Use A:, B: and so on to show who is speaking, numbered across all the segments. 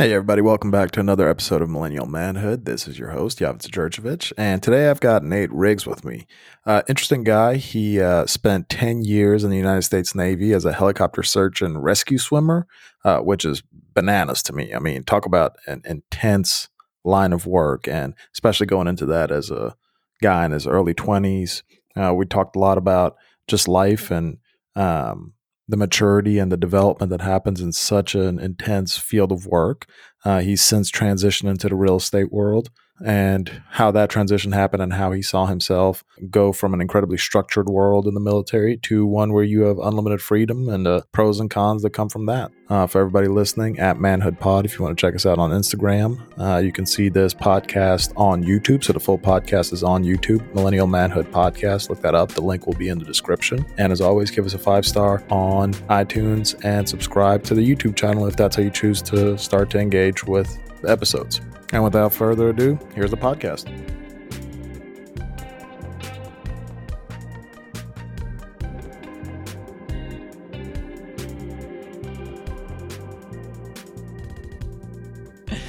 A: Hey, everybody, welcome back to another episode of Millennial Manhood. This is your host, Yavitz Djurjevic, and today I've got Nate Riggs with me. Uh, interesting guy. He uh, spent 10 years in the United States Navy as a helicopter search and rescue swimmer, uh, which is bananas to me. I mean, talk about an intense line of work, and especially going into that as a guy in his early 20s. Uh, we talked a lot about just life and um, the maturity and the development that happens in such an intense field of work. Uh, he's since transitioned into the real estate world and how that transition happened and how he saw himself go from an incredibly structured world in the military to one where you have unlimited freedom and the pros and cons that come from that. Uh, for everybody listening, at Manhood Pod, if you want to check us out on Instagram, uh, you can see this podcast on YouTube. So the full podcast is on YouTube, Millennial Manhood Podcast. Look that up. The link will be in the description. And as always, give us a five star on iTunes and subscribe to the YouTube channel if that's how you choose to start to engage with episodes. And without further ado, here's the podcast.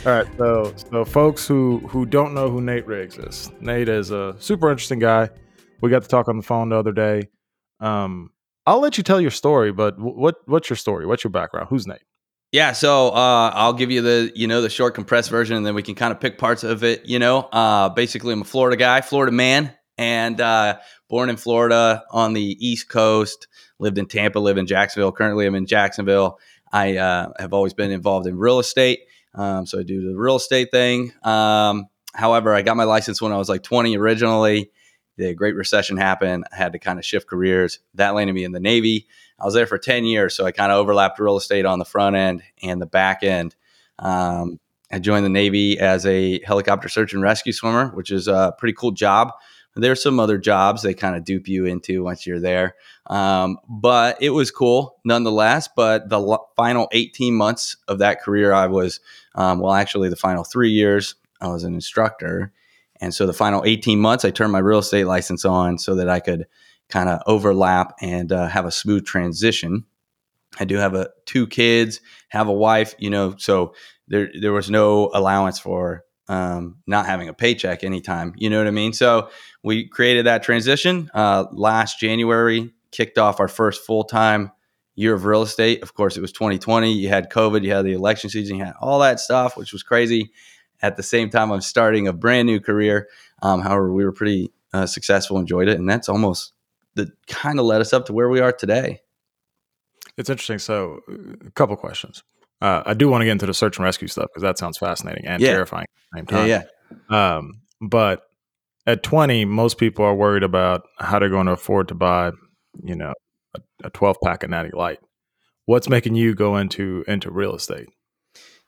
A: All right, so so folks who who don't know who Nate Riggs is, Nate is a super interesting guy. We got to talk on the phone the other day. Um, I'll let you tell your story, but what what's your story? What's your background? Who's Nate?
B: Yeah, so uh, I'll give you the you know the short compressed version, and then we can kind of pick parts of it. You know, uh, basically, I'm a Florida guy, Florida man, and uh, born in Florida on the East Coast. Lived in Tampa, live in Jacksonville. Currently, I'm in Jacksonville. I uh, have always been involved in real estate, um, so I do the real estate thing. Um, however, I got my license when I was like 20 originally. The Great Recession happened. I had to kind of shift careers. That landed me in the Navy. I was there for 10 years, so I kind of overlapped real estate on the front end and the back end. Um, I joined the Navy as a helicopter search and rescue swimmer, which is a pretty cool job. There's some other jobs they kind of dupe you into once you're there. Um, but it was cool nonetheless. But the final 18 months of that career, I was, um, well, actually, the final three years, I was an instructor. And so the final 18 months, I turned my real estate license on so that I could kind of overlap and uh, have a smooth transition. I do have a two kids, have a wife, you know, so there there was no allowance for um, not having a paycheck anytime. You know what I mean? So we created that transition uh, last January, kicked off our first full time year of real estate. Of course, it was 2020. You had COVID, you had the election season, you had all that stuff, which was crazy. At the same time, I'm starting a brand new career. Um, however, we were pretty uh, successful, enjoyed it, and that's almost that kind of led us up to where we are today.
A: It's interesting. So, a couple questions. Uh, I do want to get into the search and rescue stuff because that sounds fascinating and yeah. terrifying at the same time.
B: Yeah,
A: yeah. Um, but at 20, most people are worried about how they're going to afford to buy, you know, a, a 12 pack of Natty Light. What's making you go into into real estate?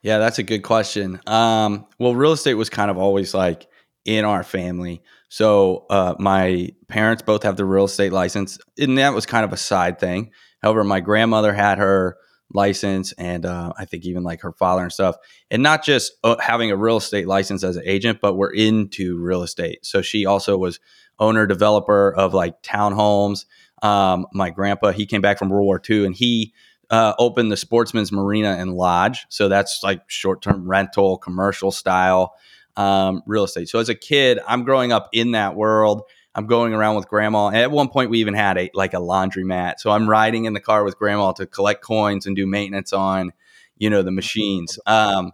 B: Yeah, that's a good question. Um, well, real estate was kind of always like in our family. So uh, my parents both have the real estate license, and that was kind of a side thing. However, my grandmother had her license, and uh, I think even like her father and stuff, and not just uh, having a real estate license as an agent, but we're into real estate. So she also was owner developer of like townhomes. Um, my grandpa he came back from World War II, and he uh, opened the Sportsman's Marina and Lodge. So that's like short term rental, commercial style um, real estate. So as a kid, I'm growing up in that world. I'm going around with grandma. And at one point, we even had a like a laundromat. So I'm riding in the car with grandma to collect coins and do maintenance on, you know, the machines. Um,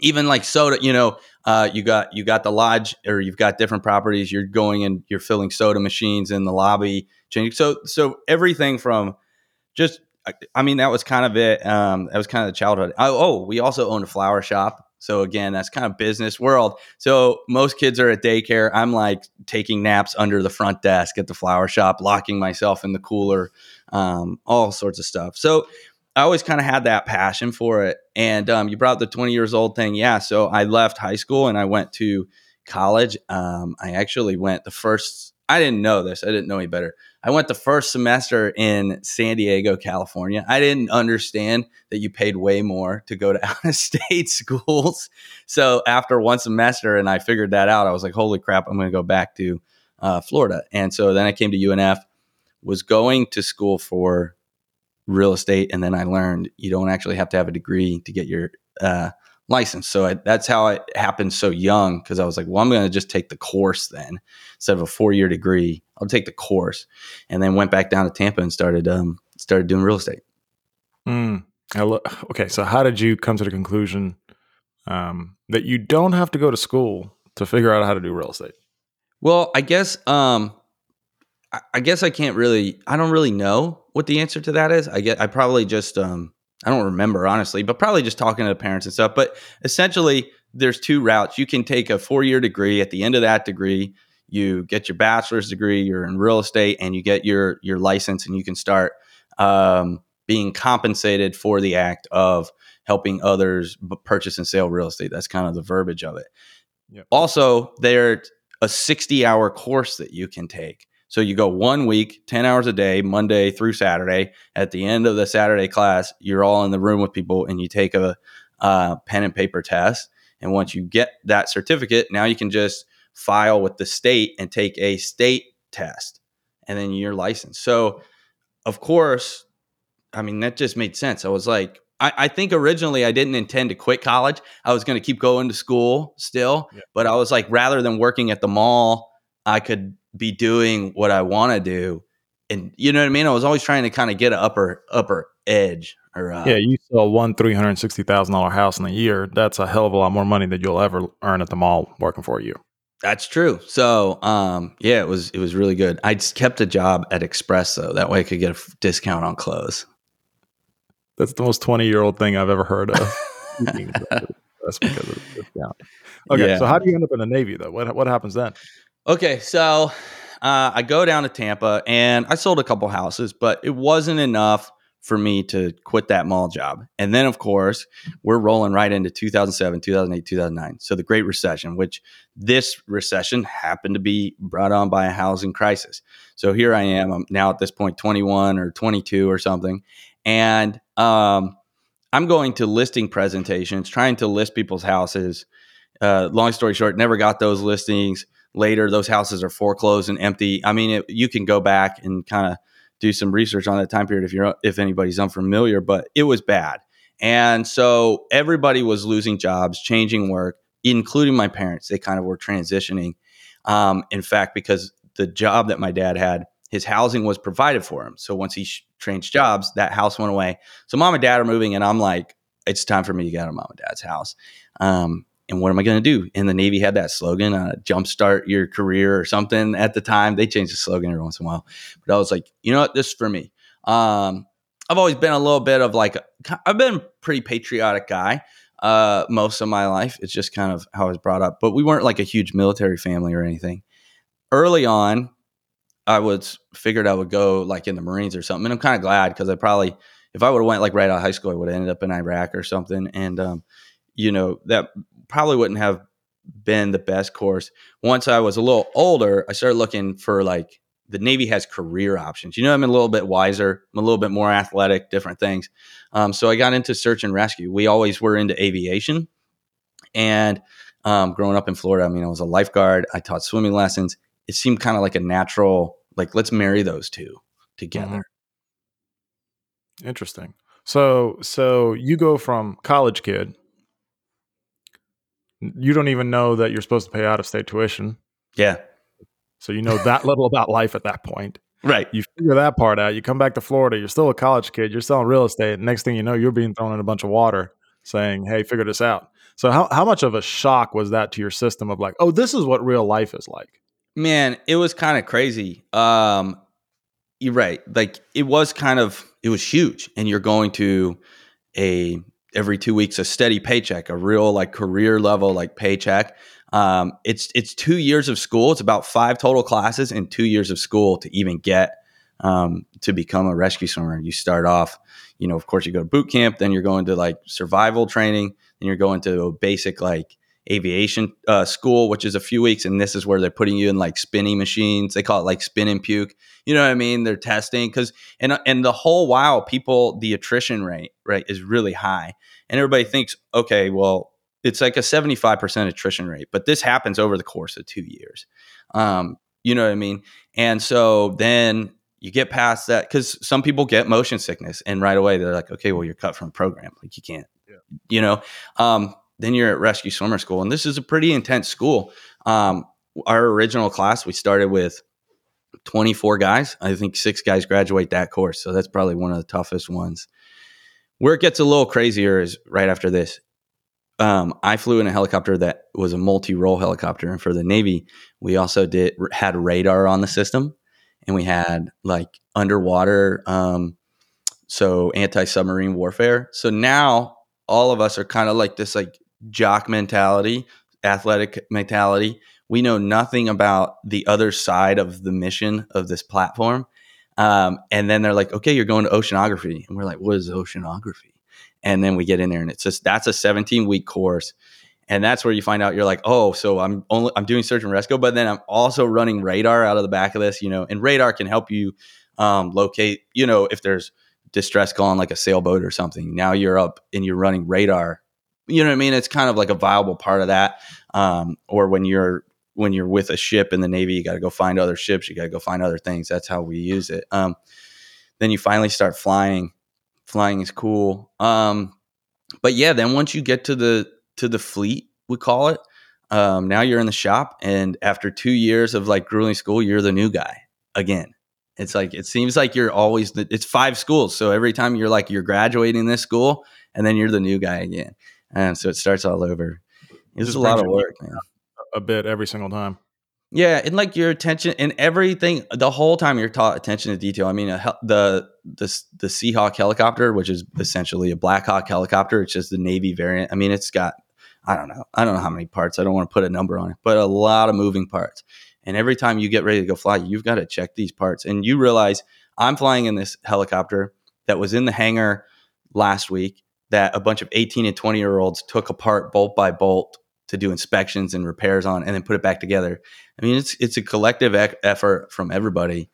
B: even like soda, you know, uh, you got you got the lodge or you've got different properties. You're going and you're filling soda machines in the lobby. Changing So so everything from just I mean that was kind of it. Um, that was kind of the childhood. Oh, oh, we also owned a flower shop. So again, that's kind of business world. So most kids are at daycare. I'm like taking naps under the front desk at the flower shop, locking myself in the cooler, um, all sorts of stuff. So I always kind of had that passion for it. And um, you brought the 20 years old thing. Yeah. So I left high school and I went to college. Um, I actually went the first, I didn't know this. I didn't know any better. I went the first semester in San Diego, California. I didn't understand that you paid way more to go to out of state schools. So after one semester and I figured that out, I was like, holy crap, I'm going to go back to uh, Florida. And so then I came to UNF, was going to school for real estate. And then I learned you don't actually have to have a degree to get your uh, license. So I, that's how it happened so young because I was like, well, I'm going to just take the course then instead of a four year degree. I'll take the course, and then went back down to Tampa and started um, started doing real estate.
A: Mm. Lo- okay, so how did you come to the conclusion um, that you don't have to go to school to figure out how to do real estate?
B: Well, I guess um, I, I guess I can't really. I don't really know what the answer to that is. I get. I probably just um, I don't remember honestly, but probably just talking to the parents and stuff. But essentially, there's two routes. You can take a four year degree. At the end of that degree, you get your bachelor's degree. You're in real estate, and you get your your license, and you can start um, being compensated for the act of helping others purchase and sell real estate. That's kind of the verbiage of it. Yep. Also, there's a 60 hour course that you can take. So you go one week, 10 hours a day, Monday through Saturday. At the end of the Saturday class, you're all in the room with people and you take a uh, pen and paper test. And once you get that certificate, now you can just file with the state and take a state test and then you're licensed. So, of course, I mean, that just made sense. I was like, I, I think originally I didn't intend to quit college. I was going to keep going to school still, yeah. but I was like, rather than working at the mall, I could be doing what I want to do. And you know what I mean? I was always trying to kind of get an upper upper edge. Or uh,
A: yeah, you sell one three hundred sixty thousand dollar house in a year. That's a hell of a lot more money than you'll ever earn at the mall working for you.
B: That's true. So, um, yeah, it was it was really good. I just kept a job at Express though. That way, I could get a discount on clothes.
A: That's the most twenty year old thing I've ever heard of. That's because of the discount. Okay, yeah. so how do you end up in the Navy though? What what happens then?
B: Okay, so uh, I go down to Tampa and I sold a couple houses, but it wasn't enough for me to quit that mall job. And then, of course, we're rolling right into 2007, 2008, 2009. So the Great Recession, which this recession happened to be brought on by a housing crisis. So here I am. I'm now at this point 21 or 22 or something. And um, I'm going to listing presentations, trying to list people's houses. Uh, long story short, never got those listings later those houses are foreclosed and empty. I mean, it, you can go back and kind of do some research on that time period if you're if anybody's unfamiliar, but it was bad. And so everybody was losing jobs, changing work, including my parents. They kind of were transitioning. Um, in fact, because the job that my dad had, his housing was provided for him. So once he sh- changed jobs, that house went away. So mom and dad are moving, and I'm like, it's time for me to get out of mom and dad's house. Um, and what am I going to do? And the Navy had that slogan, uh, jumpstart your career or something at the time. They changed the slogan every once in a while. But I was like, you know what? This is for me. Um, I've always been a little bit of like, I've been a pretty patriotic guy uh, most of my life. It's just kind of how I was brought up. But we weren't like a huge military family or anything. Early on, I was figured I would go like in the Marines or something. And I'm kind of glad because I probably, if I would have went like right out of high school, I would have ended up in Iraq or something. And, um, you know, that probably wouldn't have been the best course. Once I was a little older, I started looking for like the Navy has career options. You know, I'm a little bit wiser, I'm a little bit more athletic, different things. Um, so I got into search and rescue. We always were into aviation. And um, growing up in Florida, I mean, I was a lifeguard, I taught swimming lessons. It seemed kind of like a natural, like, let's marry those two together.
A: Mm-hmm. Interesting. So, so you go from college kid you don't even know that you're supposed to pay out of state tuition.
B: Yeah.
A: So you know that little about life at that point.
B: Right.
A: You figure that part out. You come back to Florida. You're still a college kid. You're selling real estate. Next thing you know, you're being thrown in a bunch of water saying, hey, figure this out. So how, how much of a shock was that to your system of like, oh, this is what real life is like?
B: Man, it was kind of crazy. Um, you're right. Like it was kind of, it was huge. And you're going to a every two weeks a steady paycheck, a real like career level like paycheck. Um, it's it's two years of school. It's about five total classes and two years of school to even get um, to become a rescue swimmer. You start off, you know, of course, you go to boot camp, then you're going to like survival training, then you're going to basic like aviation uh, school, which is a few weeks, and this is where they're putting you in like spinning machines. They call it like spin and puke. You know what I mean? They're testing because and and the whole while, people the attrition rate right is really high, and everybody thinks, okay, well, it's like a seventy five percent attrition rate, but this happens over the course of two years. Um, you know what I mean? And so then you get past that because some people get motion sickness and right away they're like okay well you're cut from program like you can't
A: Yeah.
B: You know, um, then you're at rescue swimmer school, and this is a pretty intense school. Um, our original class, we started with 24 guys. I think six guys graduate that course, so that's probably one of the toughest ones. Where it gets a little crazier is right after this. Um, I flew in a helicopter that was a multi-role helicopter, and for the Navy, we also did had radar on the system, and we had like underwater, um, so anti-submarine warfare. So now all of us are kind of like this like jock mentality, athletic mentality. We know nothing about the other side of the mission of this platform. Um, and then they're like, okay, you're going to oceanography. And we're like, what is oceanography? And then we get in there and it's just, that's a 17 week course. And that's where you find out you're like, oh, so I'm only, I'm doing search and rescue, but then I'm also running radar out of the back of this, you know, and radar can help you um, locate, you know, if there's distress on like a sailboat or something. Now you're up and you're running radar. You know what I mean? It's kind of like a viable part of that. Um, or when you're when you're with a ship in the Navy, you got to go find other ships. You got to go find other things. That's how we use it. Um, then you finally start flying. Flying is cool. Um, but yeah, then once you get to the to the fleet, we call it. Um, now you're in the shop, and after two years of like grueling school, you're the new guy again. It's like it seems like you're always the, it's five schools, so every time you're like you're graduating this school, and then you're the new guy again, and so it starts all over. It's a lot of work, man
A: a bit every single time.
B: Yeah, and like your attention and everything, the whole time you're taught attention to detail. I mean, a, the the the Seahawk helicopter, which is essentially a Black Hawk helicopter, it's just the Navy variant. I mean, it's got I don't know, I don't know how many parts. I don't want to put a number on it, but a lot of moving parts. And every time you get ready to go fly, you've got to check these parts, and you realize I'm flying in this helicopter that was in the hangar last week that a bunch of 18 and 20 year olds took apart bolt by bolt to do inspections and repairs on, and then put it back together. I mean, it's it's a collective e- effort from everybody.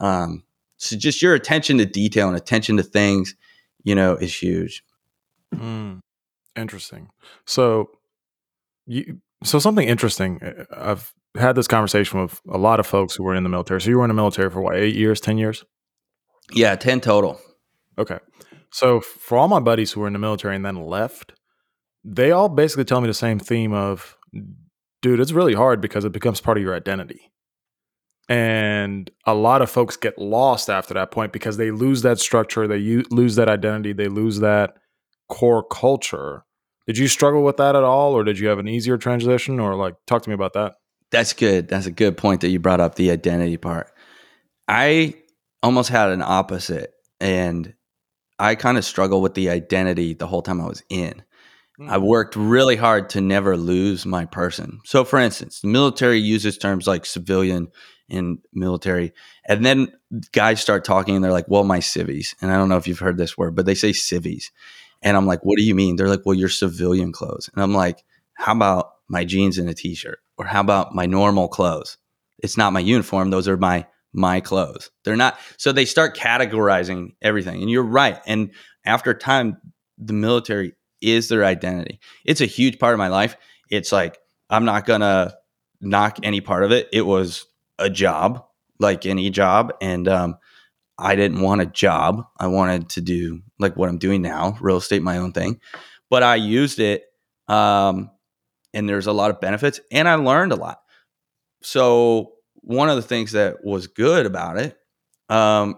B: Um, so just your attention to detail and attention to things, you know, is huge.
A: Mm, interesting. So, you so something interesting. Uh, I've had this conversation with a lot of folks who were in the military. So you were in the military for what, eight years, ten years?
B: Yeah, ten total.
A: Okay. So for all my buddies who were in the military and then left, they all basically tell me the same theme of, dude, it's really hard because it becomes part of your identity. And a lot of folks get lost after that point because they lose that structure, they u- lose that identity, they lose that core culture. Did you struggle with that at all, or did you have an easier transition, or like talk to me about that?
B: That's good. That's a good point that you brought up the identity part. I almost had an opposite, and I kind of struggle with the identity the whole time I was in. Mm. I worked really hard to never lose my person. So, for instance, the military uses terms like civilian and military, and then guys start talking and they're like, "Well, my civvies," and I don't know if you've heard this word, but they say civvies, and I'm like, "What do you mean?" They're like, "Well, your civilian clothes," and I'm like, "How about my jeans and a t-shirt, or how about my normal clothes? It's not my uniform; those are my my clothes. They're not." So they start categorizing everything, and you're right. And after time, the military is their identity. It's a huge part of my life. It's like I'm not gonna knock any part of it. It was a job, like any job, and um, I didn't want a job. I wanted to do like what I'm doing now, real estate, my own thing. But I used it, um, and there's a lot of benefits, and I learned a lot. So one of the things that was good about it um,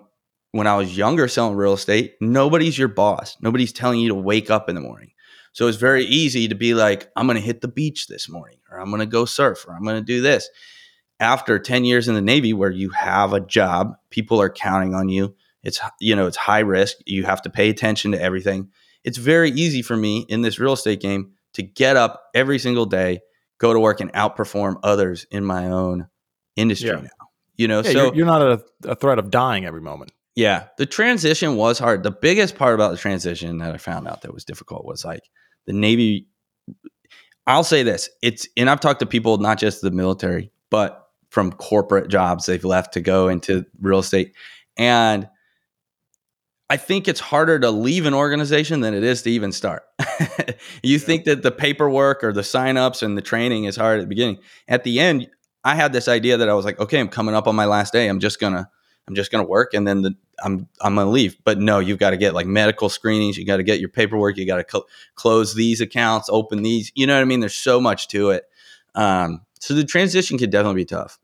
B: when I was younger selling real estate, nobody's your boss. Nobody's telling you to wake up in the morning. So it's very easy to be like, I'm going to hit the beach this morning, or I'm going to go surf, or I'm going to do this. After 10 years in the Navy, where you have a job, people are counting on you. It's, you know, it's high risk. You have to pay attention to everything. It's very easy for me in this real estate game to get up every single day, go to work and outperform others in my own industry yeah. now. You know,
A: yeah,
B: so
A: you're, you're not a, a threat of dying every moment.
B: Yeah, the transition was hard. The biggest part about the transition that I found out that was difficult was like the Navy. I'll say this: it's and I've talked to people not just the military, but from corporate jobs they've left to go into real estate, and I think it's harder to leave an organization than it is to even start. you yeah. think that the paperwork or the signups and the training is hard at the beginning. At the end, I had this idea that I was like, okay, I'm coming up on my last day. I'm just gonna I'm just going to work. And then the, I'm I'm gonna leave. But no, you've got to get like medical screenings. You got to get your paperwork. You got to cl- close these accounts, open these. You know what I mean? There's so much to it. Um, so the transition could definitely be tough.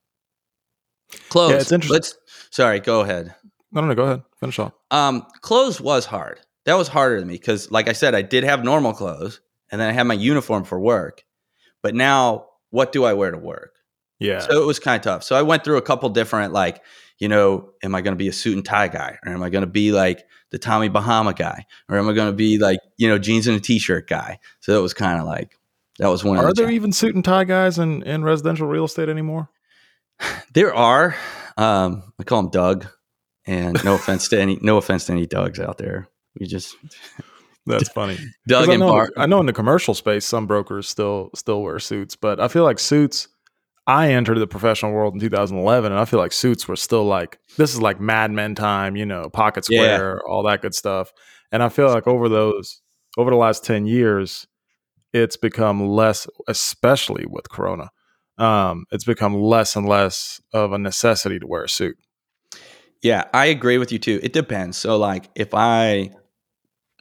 B: Close.
A: Yeah, it's interesting.
B: Let's. Sorry, go ahead.
A: No, no, no. Go ahead. Finish off.
B: Um, clothes was hard. That was harder to me because, like I said, I did have normal clothes, and then I had my uniform for work. But now, what do I wear to work?
A: Yeah.
B: So it was kind of tough. So I went through a couple different, like, you know, am I going to be a suit and tie guy, or am I going to be like the Tommy Bahama guy, or am I going to be like, you know, jeans and a t-shirt guy? So it was kind of like that was one.
A: Are
B: of the
A: there even suit and tie guys in, in residential real estate anymore?
B: There are. Um, I call him Doug, and no offense to any no offense to any Dougs out there. We just
A: That's funny.
B: Doug
A: I know,
B: Bart.
A: I know in the commercial space, some brokers still still wear suits, but I feel like suits. I entered the professional world in 2011, and I feel like suits were still like this is like Mad Men time, you know, pocket
B: Yeah.
A: square, all that good stuff. And I feel like over those over the last 10 years, it's become less, especially with Corona. Um, it's become less and less of a necessity to wear a suit.
B: Yeah, I agree with you too. It depends. So, like, if I,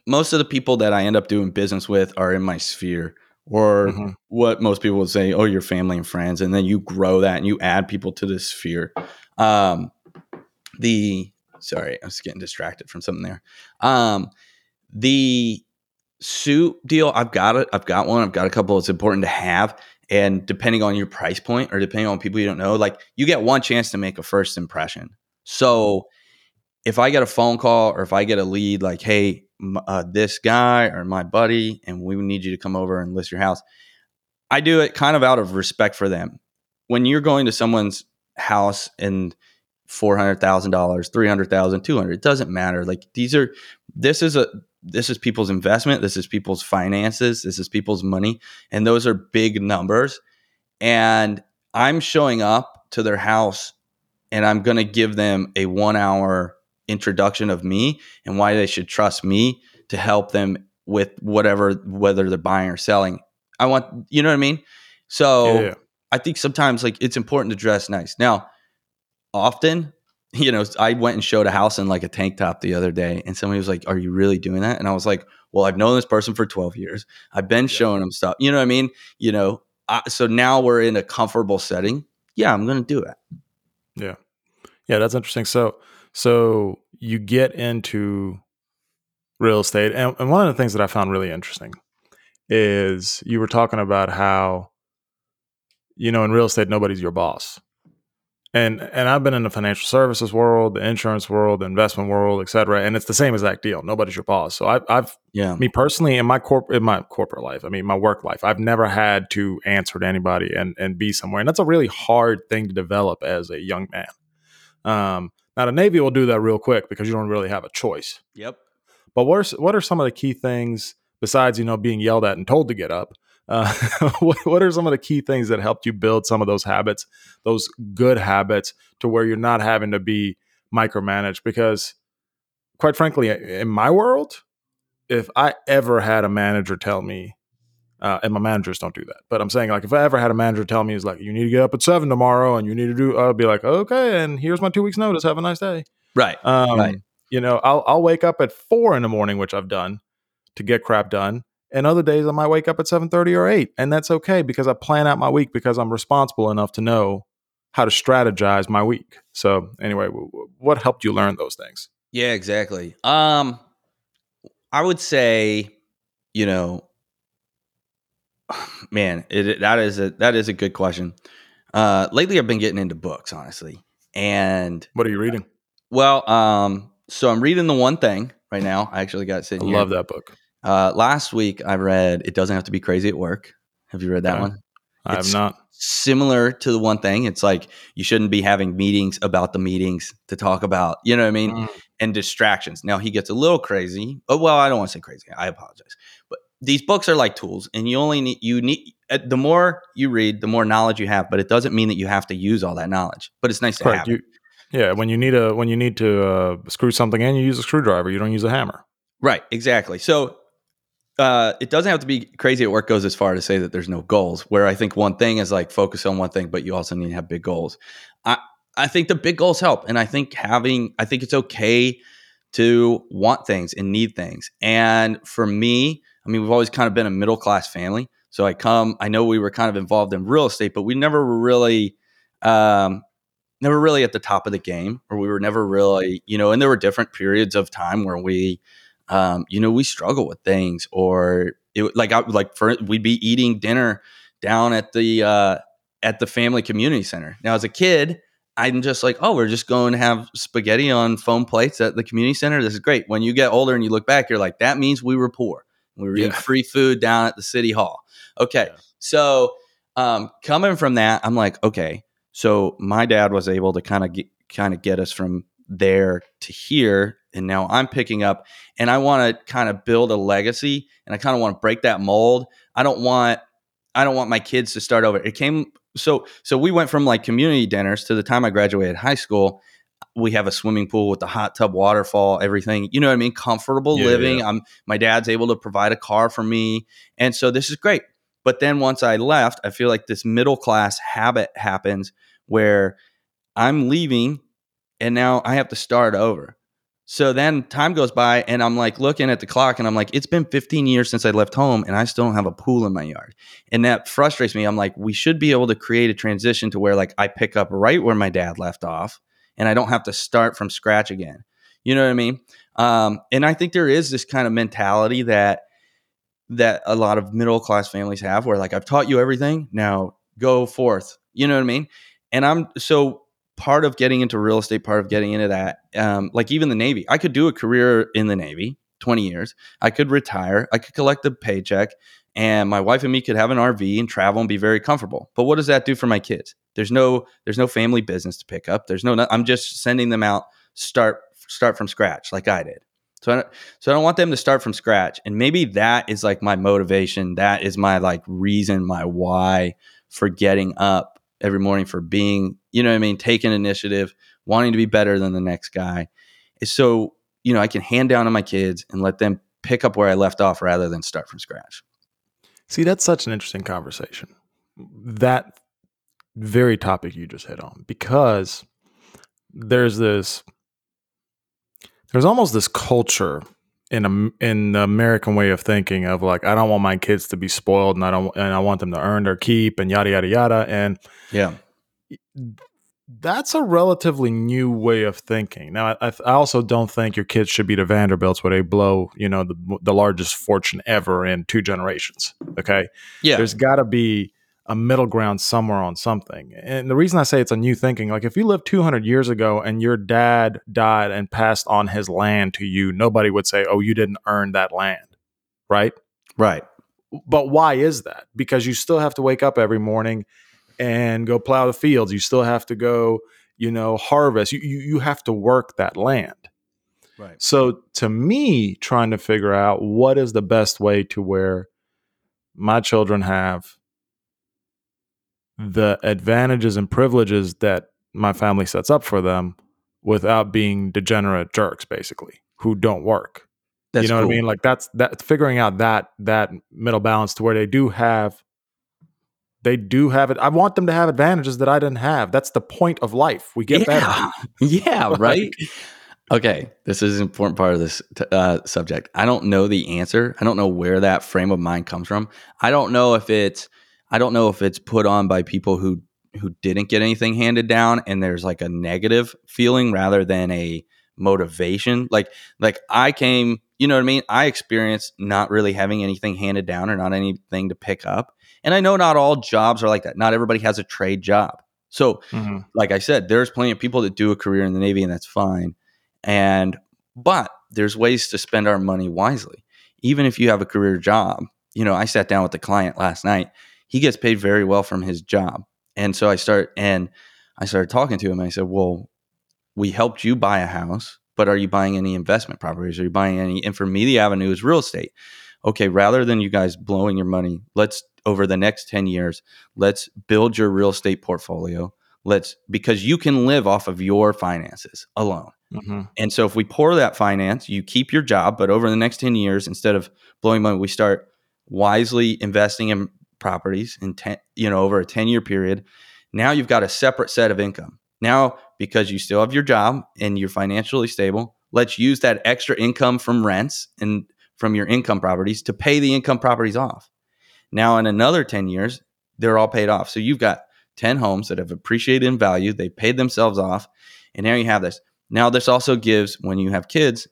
B: most of the people that I end up doing business with are in my sphere, or
A: Mhm.
B: what most people would say, oh, your family and friends. And then you grow that and you add people to this sphere. Um, the, sorry, I was getting distracted from something there. Um, the suit deal, I've got it. I've got one. I've got a couple. It's important to have. And depending on your price point or depending on people you don't know, like you get one chance to make a first impression. So if I get a phone call or if I get a lead, like, hey, uh, this guy or my buddy, and we need you to come over and list your house, I do it kind of out of respect for them. When you're going to someone's house and four hundred thousand dollars, three hundred thousand, two hundred, it doesn't matter. Like these are this is a this is people's investment, this is people's finances, this is people's money, and those are big numbers. And I'm showing up to their house and I'm going to give them a one hour introduction of me and why they should trust me to help them with whatever, whether they're buying or selling. I want, you know what I mean? So
A: yeah.
B: I think sometimes like it's important to dress nice. Now, often, you know, I went and showed a house in like a tank top the other day, and somebody was like, "Are you really doing that?" And I was like, "Well, I've known this person for 12 years. I've been showing them stuff. You know what I mean? You know, I, so now we're in a comfortable setting. Yeah, I'm going to do it.
A: Yeah. Yeah, that's interesting. So so you get into real estate and, and one of the things that I found really interesting is you were talking about how you know in real estate nobody's your boss. And and I've been in the financial services world, the insurance world, the investment world, et cetera, and it's the same exact deal. Nobody's your boss. So I, I've
B: Yeah,
A: me personally in my corp in my corporate life i mean my work life i've never had to answer to anybody and and be somewhere and that's a really hard thing to develop as a young man um now the navy will do that real quick because you don't really have a choice
B: yep.
A: but what are, what are some of the key things besides you know being yelled at and told to get up uh, what, what are some of the key things that helped you build some of those habits those good habits to where you're not having to be micromanaged because quite frankly in my world if I ever had a manager tell me, uh, and my managers don't do that, but I'm saying like if I ever had a manager tell me, he's like you need to get up at seven tomorrow, and you need to do, I'll be like, okay, and here's my two weeks notice. Have a nice day.
B: Right.
A: Um,
B: Right.
A: You know, I'll I'll wake up at four in the morning, which I've done to get crap done, and other days I might wake up at seven thirty or eight, and that's okay because I plan out my week because I'm responsible enough to know how to strategize my week. So anyway, w- w- what helped you learn those things?
B: Yeah, exactly. Um, I would say, you know, man, it, that is a that is a good question. Uh, lately, I've been getting into books, honestly, and
A: What are you reading?
B: well, um, so I'm reading the one thing right now. I actually got it
A: I
B: sitting here.
A: love that book.
B: Uh, last week, I read "It Doesn't Have to Be Crazy at Work." Have you read that
A: Okay.
B: one?
A: I have
B: It's-
A: not.
B: Similar to the one thing, it's like you shouldn't be having meetings about the meetings to talk about. You know what I mean?
A: Mm.
B: and distractions. Now he gets a little crazy. Oh well, I don't want to say crazy. I apologize. These books are like tools, and you only need you need uh, the more you read, the more knowledge you have. But it doesn't mean that you have to use all that knowledge. But it's nice to
A: Correct.
B: have.
A: You, yeah, when you need a when you need to uh, screw something in, you use a screwdriver. You don't use a hammer.
B: Right, exactly. So uh, it doesn't have to be crazy at work. Goes as far to say that there's no goals. Where I think one thing is like focus on one thing, but you also need to have big goals. I I think the big goals help. And I think having, I think it's okay to want things and need things. And for me, I mean, we've always kind of been a middle class family. So I come, I know we were kind of involved in real estate, but we never were really, um, never really at the top of the game, or we were never really, you know, and there were different periods of time where we, um, you know, we struggle with things, or it like I like for we'd be eating dinner down at the uh, at the family community center. Now, as a kid, I'm just like, oh, we're just going to have spaghetti on foam plates at the community center. This is great. When you get older and you look back, you're like, that means we were poor. We were yeah. eating free food down at the city hall. Okay, yeah. so um, coming from that, I'm like, okay, so my dad was able to kind of get kind of get us from there to here and now I'm picking up and I want to kind of build a legacy and I kind of want to break that mold. I don't want I don't want my kids to start over. It came so so we went from like community dinners to the time I graduated high school. We have a swimming pool with the hot tub waterfall, everything. You know what I mean? Comfortable yeah, living. Yeah. I'm my dad's able to provide a car for me. And so this is great. But then once I left, I feel like this middle class habit happens where I'm leaving and now I have to start over. So then time goes by and I'm like looking at the clock and I'm like, it's been 15 years since I left home and I still don't have a pool in my yard. And that frustrates me. I'm like, we should be able to create a transition to where like I pick up right where my dad left off and I don't have to start from scratch again. You know what I mean? Um, and I think there is this kind of mentality that that a lot of middle class families have where like I've taught you everything, now go forth. You know what I mean? And I'm so part of getting into real estate, part of getting into that, um, like even the Navy, I could do a career in the Navy, 20 years. I could retire, I could collect a paycheck, and my wife and me could have an RV and travel and be very comfortable. But what does that do for my kids? There's no there's no family business to pick up. There's no I'm just sending them out start start from scratch like I did. So I don't, so I don't want them to start from scratch. And maybe that is like my motivation. That is my like reason, my why for getting up every morning for being, you know what I mean, taking initiative, wanting to be better than the next guy. Is so, you know, I can hand down to my kids and let them pick up where I left off rather than start from scratch.
A: See, that's such an interesting conversation. That very topic you just hit on because there's this there's almost this culture in a, in the American way of thinking of like I don't want my kids to be spoiled and I don't and I want them to earn their keep and yada yada yada and
B: yeah
A: that's a relatively new way of thinking. Now I, I also don't think your kids should be the Vanderbilts where they blow you know the the largest fortune ever in two generations. Okay,
B: yeah,
A: there's got to be a middle ground somewhere on something. And the reason I say it's a new thinking, like if you lived 200 years ago and your dad died and passed on his land to you, nobody would say, "Oh, you didn't earn that land." Right?
B: Right.
A: But why is that? Because you still have to wake up every morning and go plow the fields. You still have to go, you know, harvest. You you, you have to work that land.
B: Right.
A: So to me, trying to figure out what is the best way to where my children have the advantages and privileges that my family sets up for them without being degenerate jerks basically who don't work. That's you know cool. what i mean? Like that's that figuring out that that middle balance to where they do have they do have it i want them to have advantages that i didn't have. That's the point of life. We get
B: yeah.
A: better
B: yeah right? Okay this is an important part of this uh, subject. I don't know the answer. I don't know where that frame of mind comes from. I don't know if it's I don't know if it's put on by people who who didn't get anything handed down and there's like a negative feeling rather than a motivation. Like like I came, you know what I mean? I experienced not really having anything handed down or not anything to pick up. And I know not all jobs are like that. Not everybody has a trade job. So, mm-hmm. like I said, there's plenty of people that do a career in the Navy and that's fine. And but there's ways to spend our money wisely. Even if you have a career job. You know, I sat down with the client last night he gets paid very well from his job. And so I start and I started talking to him. I said, "Well, we helped you buy a house, but are you buying any investment properties? Are you buying any?" And for me, the avenue is real estate. Okay, rather than you guys blowing your money, let's over the next 10 years, let's build your real estate portfolio. Let's because you can live off of your finances alone. Mm-hmm. And so if we pour that finance, you keep your job, but over the next 10 years, instead of blowing money, we start wisely investing in properties in 10, you know, over a 10 year period. Now you've got a separate set of income. Now, because you still have your job and you're financially stable, let's use that extra income from rents and from your income properties to pay the income properties off. Now, in another 10 years, they're all paid off. So you've got 10 homes that have appreciated in value, they paid themselves off, and now you have this. Now, this also gives, when you have kids,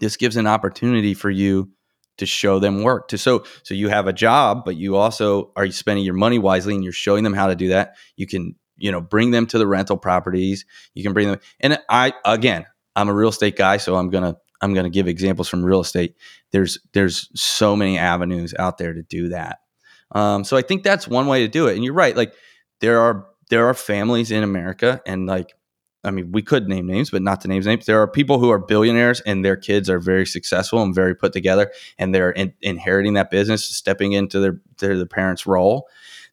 B: this gives an opportunity for you to show them work to so so you have a job but you also are spending your money wisely and you're showing them how to do that. You can you know bring them to the rental properties. You can bring them and i again i'm a real estate guy so i'm gonna i'm gonna give examples from real estate. There's there's so many avenues out there to do that. Um, so i think that's one way to do it. And you're right like there are there are families in america and like I mean, we could name names, but not to name names. There are people who are billionaires and their kids are very successful and very put together, and they're in, inheriting that business, stepping into their their, parents' role.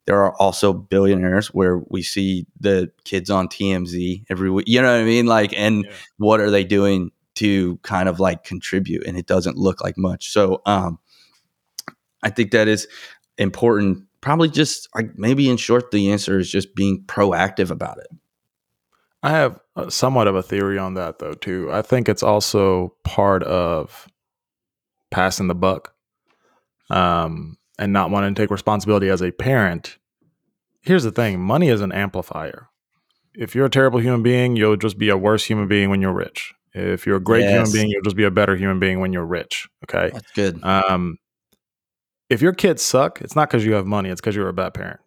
B: There are also billionaires where we see the kids on TMZ every week. You know what I mean? Like, and yeah. what are they doing to kind of like contribute? And it doesn't look like much. So, um, I think that is important. Probably just like maybe in short, the answer is just being proactive about it.
A: I have somewhat of a theory on that though too. I think it's also part of passing the buck um, and not wanting to take responsibility as a parent. Here's the thing: money is an amplifier. If you're a terrible human being, you'll just be a worse human being when you're rich. If you're a great yes. human being, you'll just be a better human being when you're rich. Okay,
B: that's good.
A: Um, if your kids suck, it's not because you have money; it's because you're a bad parent.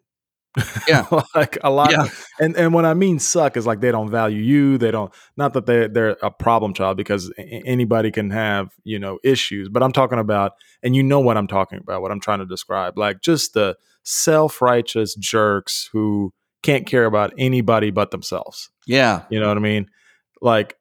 B: Yeah.
A: like a lot. Yeah. Of, and and when I mean suck is like they don't value you. They don't not that they they're a problem child because anybody can have, you know, issues, but I'm talking about and you know what I'm talking about, what I'm trying to describe. Like just the self-righteous jerks who can't care about anybody but themselves.
B: Yeah.
A: You know what I mean? Like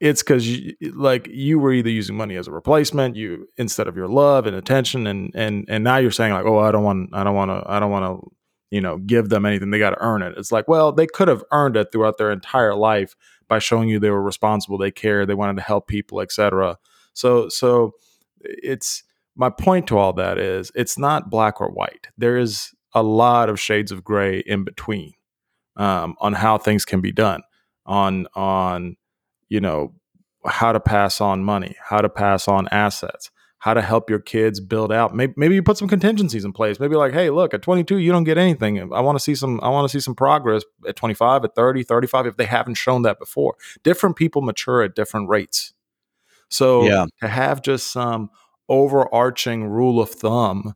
A: it's because you, like you were either using money as a replacement you instead of your love and attention and and and now you're saying like oh i don't want i don't want to i don't want to you know, give them anything. They got to earn it. It's like, well, they could have earned it throughout their entire life by showing you they were responsible, they cared, they wanted to help people, etc. So, so it's my point to all that is it's not black or white. There is a lot of shades of gray in between um, on how things can be done, on on you know how to pass on money, how to pass on assets, how to help your kids build out. Maybe, maybe you put some contingencies in place. Maybe like, hey, look, at 22, you don't get anything. I want to see some. I want to see some progress at 25, at 30, 35. If they haven't shown that before, different people mature at different rates. So yeah. to have just some overarching rule of thumb,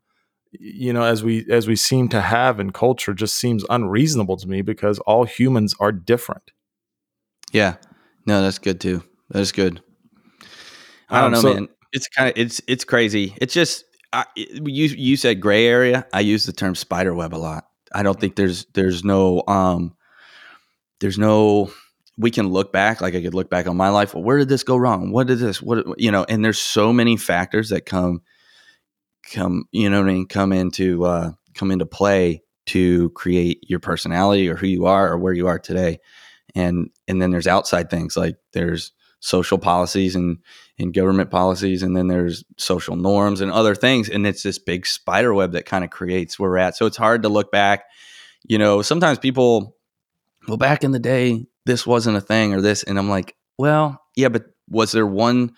A: you know, as we as we seem to have in culture, just seems unreasonable to me because all humans are different.
B: Yeah, no, that's good too. That's good. I don't um, know, so, man. It's kind of it's it's crazy. It's just I, you you said gray area. I use the term spider web a lot. I don't think there's there's no um there's no we can look back like I could look back on my life. Well, where did this go wrong? What did this? What you know? And there's so many factors that come come you know what I mean come into uh, come into play to create your personality or who you are or where you are today. And and then there's outside things like there's social policies and, and government policies and then there's social norms and other things and it's this big spider web that kind of creates where we're at. So it's hard to look back. You know sometimes people well back in the day this wasn't a thing or this and i'm like well yeah but was there one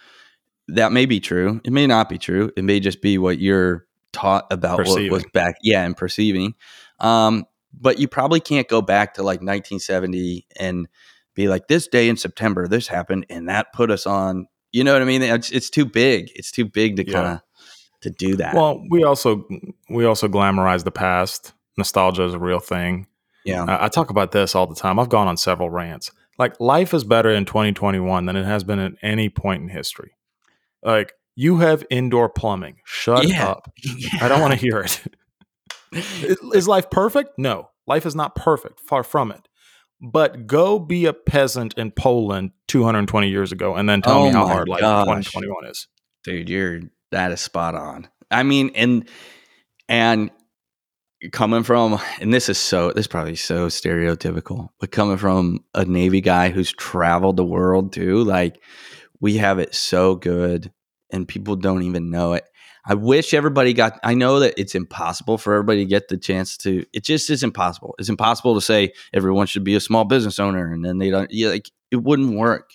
B: that may be true it may not be true it may just be what you're taught about perceiving. what was back yeah and perceiving. Um, but you probably can't go back to like 1970 and be like this day in September this happened and that put us on you know what I mean? It's, it's too big. It's too big to kind of to do that.
A: Well we also we also glamorize the past. Nostalgia is a real thing.
B: Yeah.
A: Uh, I talk about this all the time. I've gone on several rants. Like life is better in 2021 than it has been at any point in history. Like you have indoor plumbing. Shut yeah. up. Yeah. I don't want to hear it. Is life perfect? No. Life is not perfect. Far from it but go be a peasant in Poland 220 years ago and then tell oh me how hard life in 2021 is.
B: Dude, you're that is spot on. I mean, and and coming from and this is so this is probably so stereotypical, but coming from a Navy guy who's traveled the world too, like we have it so good and people don't even know it. I wish everybody got. I know that it's impossible for everybody to get the chance to. It just is impossible. It's impossible to say everyone should be a small business owner, and then they don't. Yeah, like it wouldn't work.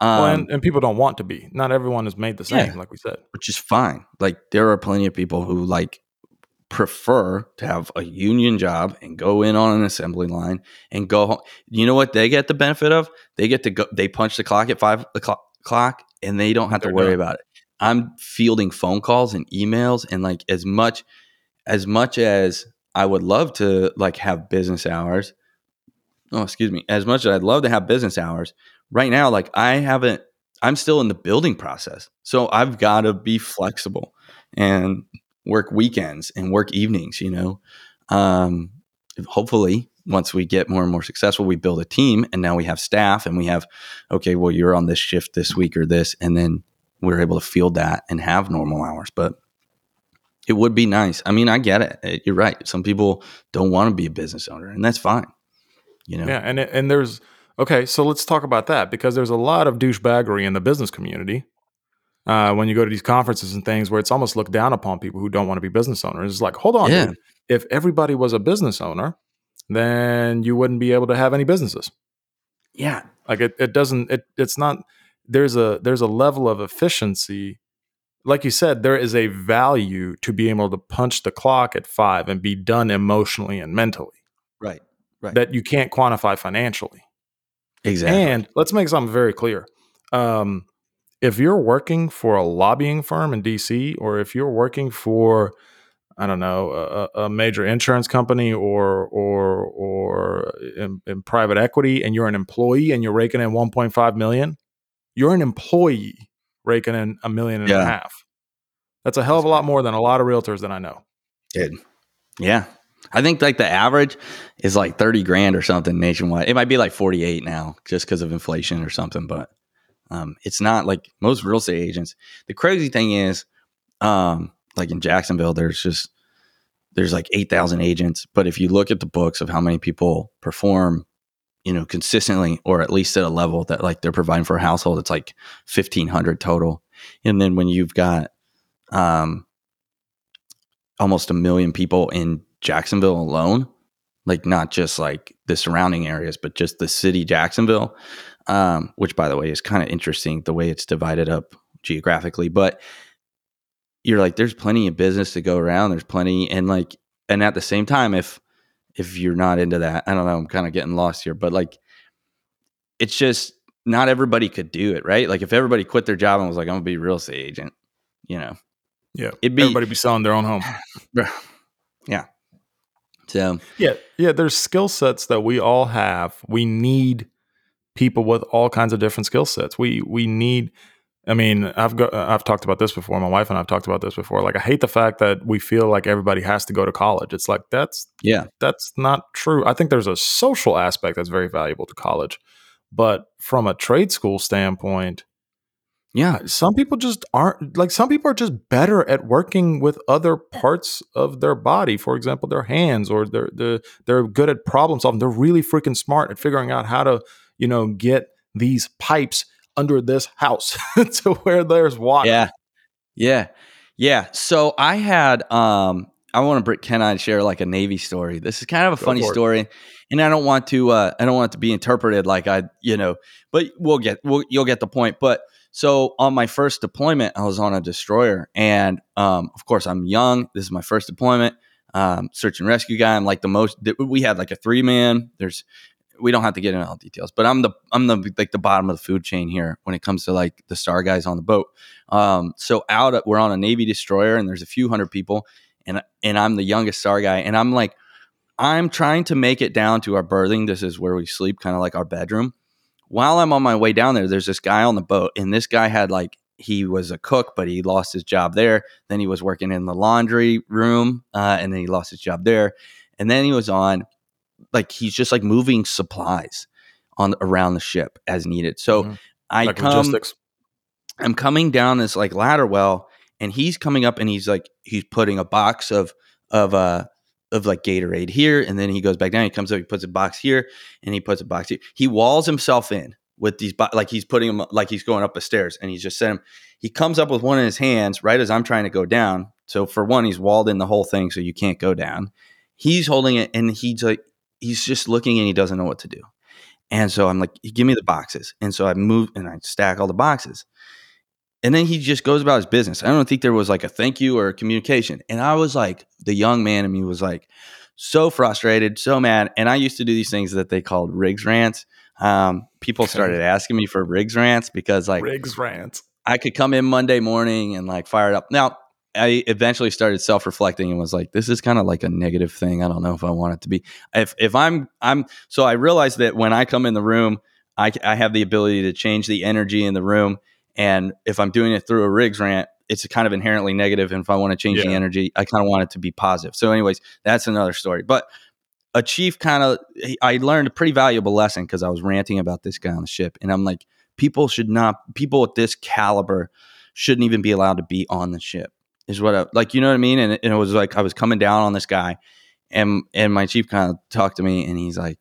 A: Um, well, and, and, people don't want to be. Not everyone is made the same, yeah, like we said,
B: which is fine. Like there are plenty of people who like prefer to have a union job and go in on an assembly line and go home. You know what they get the benefit of? They get to go. They punch the clock at five o'clock, and they don't have to worry done. about it. I'm fielding phone calls and emails, and like as much as much as I would love to like have business hours. Oh, excuse me. As much as I'd love to have business hours, right now, like I haven't, I'm still in the building process. So I've got to be flexible and work weekends and work evenings, you know. Um, hopefully, once we get more and more successful, we build a team and now we have staff and we have, okay, well, you're on this shift this week or this. And then we're able to field that and have normal hours. But it would be nice. I mean, I get it. You're right. Some people don't want to be a business owner, and that's fine. You know.
A: Yeah, and and there's Okay, so let's talk about that because there's a lot of douchebaggery in the business community. Uh, when you go to these conferences and things where it's almost looked down upon people who don't want to be business owners. It's like, hold on, yeah. dude. If everybody was a business owner, then you wouldn't be able to have any businesses.
B: Yeah.
A: Like it, it doesn't it it's not there's a there's a level of efficiency. Like you said, there is a value to be able to punch the clock at five and be done emotionally and mentally.
B: Right. Right.
A: That you can't quantify financially.
B: Exactly.
A: And let's make something very clear. Um, if you're working for a lobbying firm in DC, or if you're working for, I don't know, a, a major insurance company, or or or in, in, private equity, and you're an employee and you're raking in 1.5 million, you're an employee raking in a million and yeah. a half. That's a hell of a lot more than a lot of realtors that I know.
B: Dude. Yeah, I think like the average is like 30 grand or something nationwide. It might be like 48 now just because of inflation or something, but um, it's not like most real estate agents. The crazy thing is, um, like in Jacksonville, there's just there's like 8,000 agents, but if you look at the books of how many people perform, you know, consistently or at least at a level that like they're providing for a household, it's like 1500 total. And then when you've got um almost a million people in Jacksonville alone, like not just like the surrounding areas, but just the city Jacksonville, um, which by the way is kind of interesting the way it's divided up geographically. But you're like, there's plenty of business to go around. There's plenty, and like, and at the same time, if if you're not into that, I don't know, I'm kind of getting lost here, but like, it's just not everybody could do it, right? Like, if everybody quit their job and was like, I'm gonna be a real estate agent, you know,
A: yeah, it'd be everybody be selling their own home.
B: yeah, so
A: yeah, yeah, there's skill sets that we all have. We need people with all kinds of different skill sets. We we need. I mean, I've got I've talked about this before. My wife and I've talked about this before. Like, I hate the fact that we feel like everybody has to go to college. It's like that's
B: yeah,
A: that's not true. I think there's a social aspect that's very valuable to college, but from a trade school standpoint, yeah, some people just aren't like some people are just better at working with other parts of their body. For example, their hands, or they're they're, they're good at problem solving. They're really freaking smart at figuring out how to you know get these pipes under this house to where there's water.
B: Yeah, yeah, yeah. So I had um I want to Can I share like a Navy story. This is kind of a Go funny story, and I don't want to uh I don't want it to be interpreted like I you know, but we'll get we'll you'll get the point, but so on my first deployment, I was on a destroyer, and um, of course, I'm young. This is my first deployment. Um, search and rescue guy. I'm like the most. We had like a three man. There's we don't have to get into all details, but I'm the I'm the like the bottom of the food chain here when it comes to like the star guys on the boat. Um, so out we're on a Navy destroyer, and there's a few hundred people, and and I'm the youngest star guy, and I'm like I'm trying to make it down to our berthing. This is where we sleep, kind of like our bedroom while I'm on my way down there, there's this guy on the boat, and this guy had like he was a cook, but he lost his job there. Then he was working in the laundry room, uh, and then he lost his job there. And then he was on like he's just like moving supplies on around the ship as needed. So mm-hmm. I like come, logistics. I'm coming down this like ladder well, and he's coming up and he's like he's putting a box of of uh of like Gatorade here, and then he goes back down. He comes up, he puts a box here, and he puts a box here. He walls himself in with these bo- like he's putting him like he's going up the stairs and he's just sent him he comes up with one in his hands right as i'm trying to go down so for one he's walled in the whole thing so you can't go down he's holding it and he's like he's just looking and he doesn't know what to do. And so i'm like give me the boxes. And so i move and i stack all the boxes. And then he just goes about his business. I don't think there was like a thank you or a communication. And i was like the young man in me was like so frustrated so mad. And i used to do these things that they called Riggs rants. Um, people started asking me for Riggs rants because like
A: Riggs rants.
B: I could come in Monday morning and like fire it up. Now, I eventually started self-reflecting and was like, this is kind of like a negative thing. I don't know if I want it to be. If if I'm I'm so I realized that when I come in the room, I I have the ability to change the energy in the room, and if I'm doing it through a Riggs rant, it's kind of inherently negative. And if I want to change the energy, I kind of want it to be positive. So, anyways, that's another story. But a chief kind of I learned a pretty valuable lesson because I was ranting about this guy on the ship, and I'm like, people should not people at this caliber shouldn't even be allowed to be on the ship. Is what I like, you know what I mean? And, it- and it was like I was coming down on this guy, and and my chief kind of talked to me, and he's like,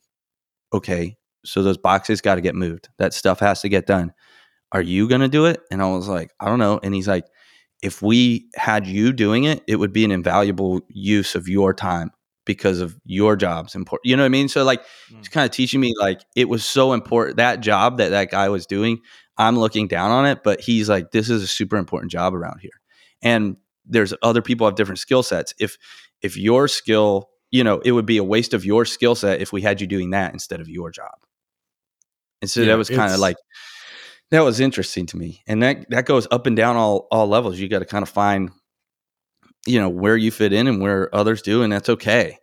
B: okay, so those boxes got to get moved. That stuff has to get done. Are you going to do it? And I was like, I don't know. And he's like, if we had you doing it, it would be an invaluable use of your time because of your job's important. You know what I mean? So like, hmm. it's kind of teaching me like it was so important that job that that guy was doing. I'm looking down on it, but he's like, this is a super important job around here. And there's other people have different skill sets. If if your skill, you know, it would be a waste of your skill set if we had you doing that instead of your job. And so
A: Yeah,
B: that was kind of like that was interesting to me. And that that goes up and down all all levels. You got to kind of find you know where you fit in and where others do and that's okay.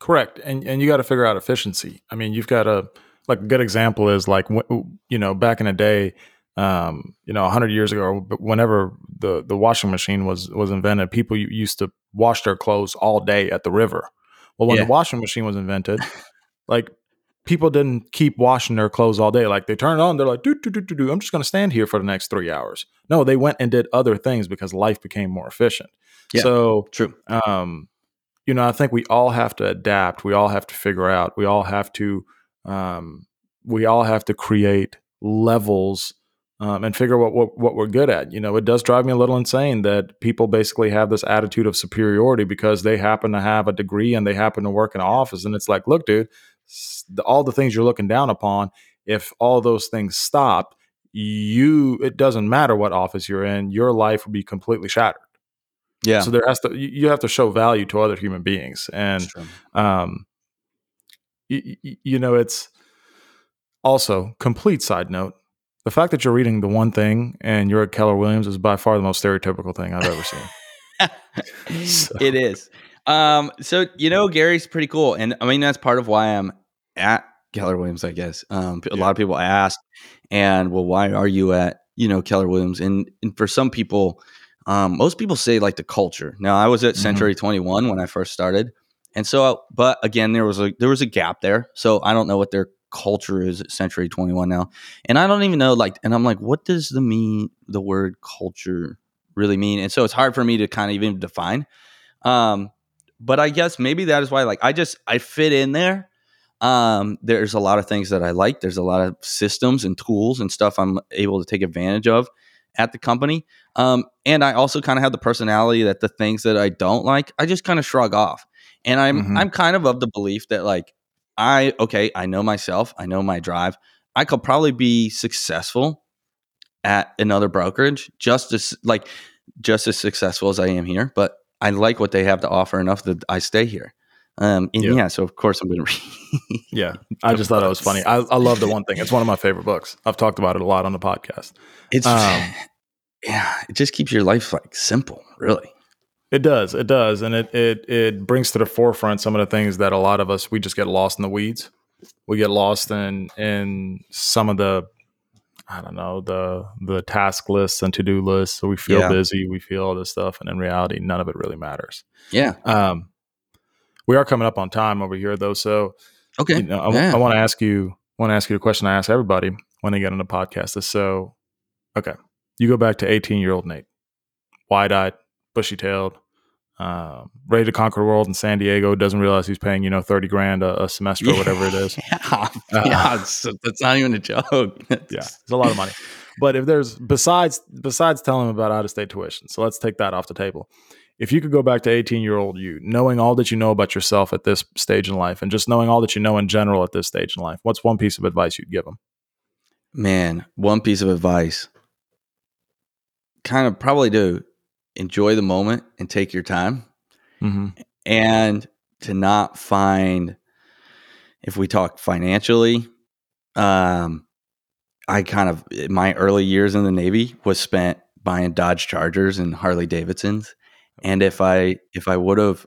A: Correct, and and you got to figure out efficiency. I mean, you've got to like a good example is like you know back in the day, um, you know, hundred years ago, whenever the the washing machine was was invented, people used to wash their clothes all day at the river. Well, when
B: Yeah.
A: the washing machine was invented, like people didn't keep washing their clothes all day. Like they turned it on, they're like, do do do do do. I'm just going to stand here for the next three hours. No, they went and did other things because life became more efficient.
B: Yeah.
A: So
B: True.
A: um, you know, I think we all have to adapt. We all have to figure out. We all have to. Um, we all have to create levels um, and figure what, what what we're good at. You know, it does drive me a little insane that people basically have this attitude of superiority because they happen to have a degree and they happen to work in an office. And it's like, look, dude, all the things you're looking down upon. If all those things stopped, you it doesn't matter what office you're in. Your life would be completely shattered.
B: Yeah.
A: So there has to you have to show value to other human beings, and um, you, you know it's also complete side note. The fact that you're reading the one thing and you're at Keller Williams is by far the most stereotypical thing I've ever seen. So-
B: It is. Um, so you know, Gary's pretty cool, and I mean that's part of why I'm at Keller Williams. I guess um, a
A: Yeah.
B: lot of people ask, and well, why are you at you know Keller Williams? And and for some people, um, most people say like the culture. Now, I was at
A: Mhm.
B: Century Twenty One when I first started, and so but again, there was a there was a gap there. So I don't know what their culture is at Century Twenty One now, and I don't even know like, and I'm like, what does the mean the word culture really mean? And so it's hard for me to kind of even define. Um, but I guess maybe that is why like I just I fit in there. Um, there's a lot of things that I like. There's a lot of systems and tools and stuff I'm able to take advantage of at the company. Um, and I also kind of have the personality that the things that I don't like, I just kind of shrug off. And I'm
A: Mhm.
B: I'm kind of of the belief that like I okay, I know myself, I know my drive. I could probably be successful at another brokerage just as like just as successful as I am here, but I like what they have to offer enough that I stay here. Um, and
A: Yeah.
B: yeah, so of course I'm going to read.
A: yeah, I just thought it was funny. I, I love the one thing. It's one of my favorite books. I've talked about it a lot on the podcast.
B: It's
A: Um,
B: yeah, it just keeps your life like simple, really.
A: It does. It does, and it it it brings to the forefront some of the things that a lot of us we just get lost in the weeds. We get lost in in some of the I don't know the the task lists and to do lists. So we feel
B: Yeah.
A: busy, we feel all this stuff, and in reality, none of it really matters.
B: Yeah.
A: Um, we are coming up on time over here, though. So
B: Okay.
A: you know, I,
B: Yeah.
A: want to ask you want to ask you a question I ask everybody when they get on the podcast. Is so okay. You go back to eighteen year old Nate, wide eyed, bushy tailed, uh, ready to conquer the world in San Diego doesn't realize he's paying you know thirty grand a, a semester or whatever it is.
B: Yeah, uh, yeah it's, that's not even a joke.
A: yeah, it's a lot of money. But if there's besides besides telling him about out of state tuition, so let's take that off the table. If you could go back to 18 year old you, knowing all that you know about yourself at this stage in life, and just knowing all that you know in general at this stage in life, what's one piece of advice you'd give him?
B: Man, one piece of advice. Kind of probably to enjoy the moment and take your time, mm-hmm. and to not find. If we talk financially, um, I kind of my early years in the Navy was spent buying Dodge Chargers and Harley Davidsons. And if I if I would have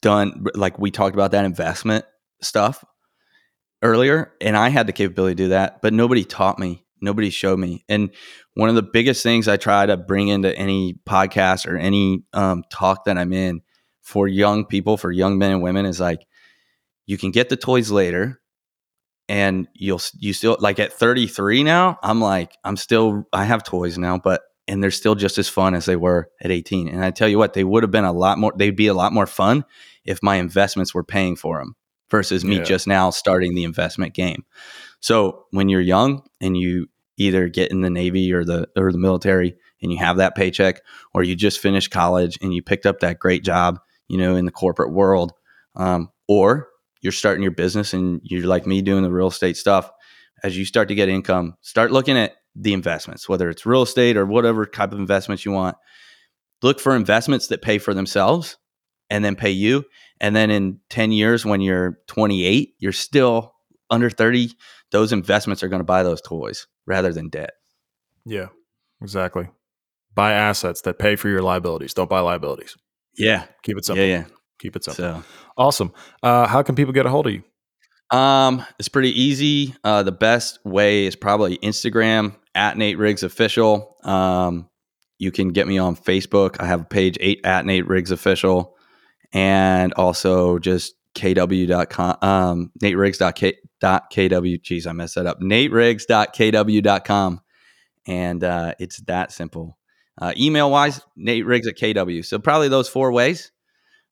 B: done like we talked about that investment stuff earlier, and I had the capability to do that, but nobody taught me, nobody showed me. And one of the biggest things I try to bring into any podcast or any um, talk that I'm in for young people, for young men and women, is like you can get the toys later, and you'll you still like at 33 now i'm like i'm still i have toys now but and they're still just as fun as they were at 18 and i tell you what they would have been a lot more they'd be a lot more fun if my investments were paying for them versus me yeah. just now starting the investment game so when you're young and you either get in the navy or the or the military and you have that paycheck or you just finished college and you picked up that great job you know in the corporate world um, or you're starting your business and you're like me doing the real estate stuff, as you start to get income, start looking at the investments, whether it's real estate or whatever type of investments you want. Look for investments that pay for themselves and then pay you. And then in 10 years, when you're 28, you're still under 30, those investments are going to buy those toys rather than debt.
A: Yeah, exactly. Buy assets that pay for your liabilities. Don't buy liabilities.
B: Yeah.
A: Keep it simple.
B: Yeah, yeah.
A: Keep it simple. So, awesome. Uh, how can people get a hold of you?
B: Um, it's pretty easy. Uh, the best way is probably Instagram at Nate Riggs Official. Um, you can get me on Facebook. I have a page eight at Nate Riggs Official, and also just kw.com, um, Nate Dot kw. Geez, I messed that up. Nate Riggs.kw.com. And uh, it's that simple. Uh, email wise, Nate Riggs at KW. So probably those four ways.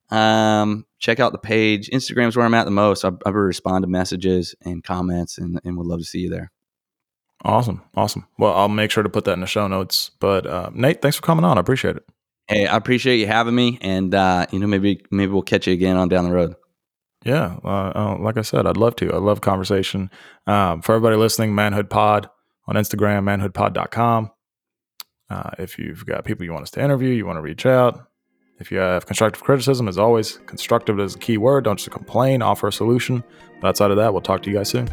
B: Um, check out the page. Instagram's where I'm at the most. I, I respond to messages and comments, and, and would love to see you there.
A: Awesome, awesome. Well, I'll make sure to put that in the show notes. But uh, Nate, thanks for coming on. I appreciate it.
B: Hey, I appreciate you having me, and uh, you know maybe maybe we'll catch you again on down the road.
A: Yeah, uh, uh like I said, I'd love to. I love conversation. Um, for everybody listening, Manhood Pod on Instagram, manhoodpod.com. Uh, if you've got people you want us to interview, you want to reach out, if you have constructive criticism, as always, constructive is a key word. Don't just complain, offer a solution. But outside of that, we'll talk to you guys soon.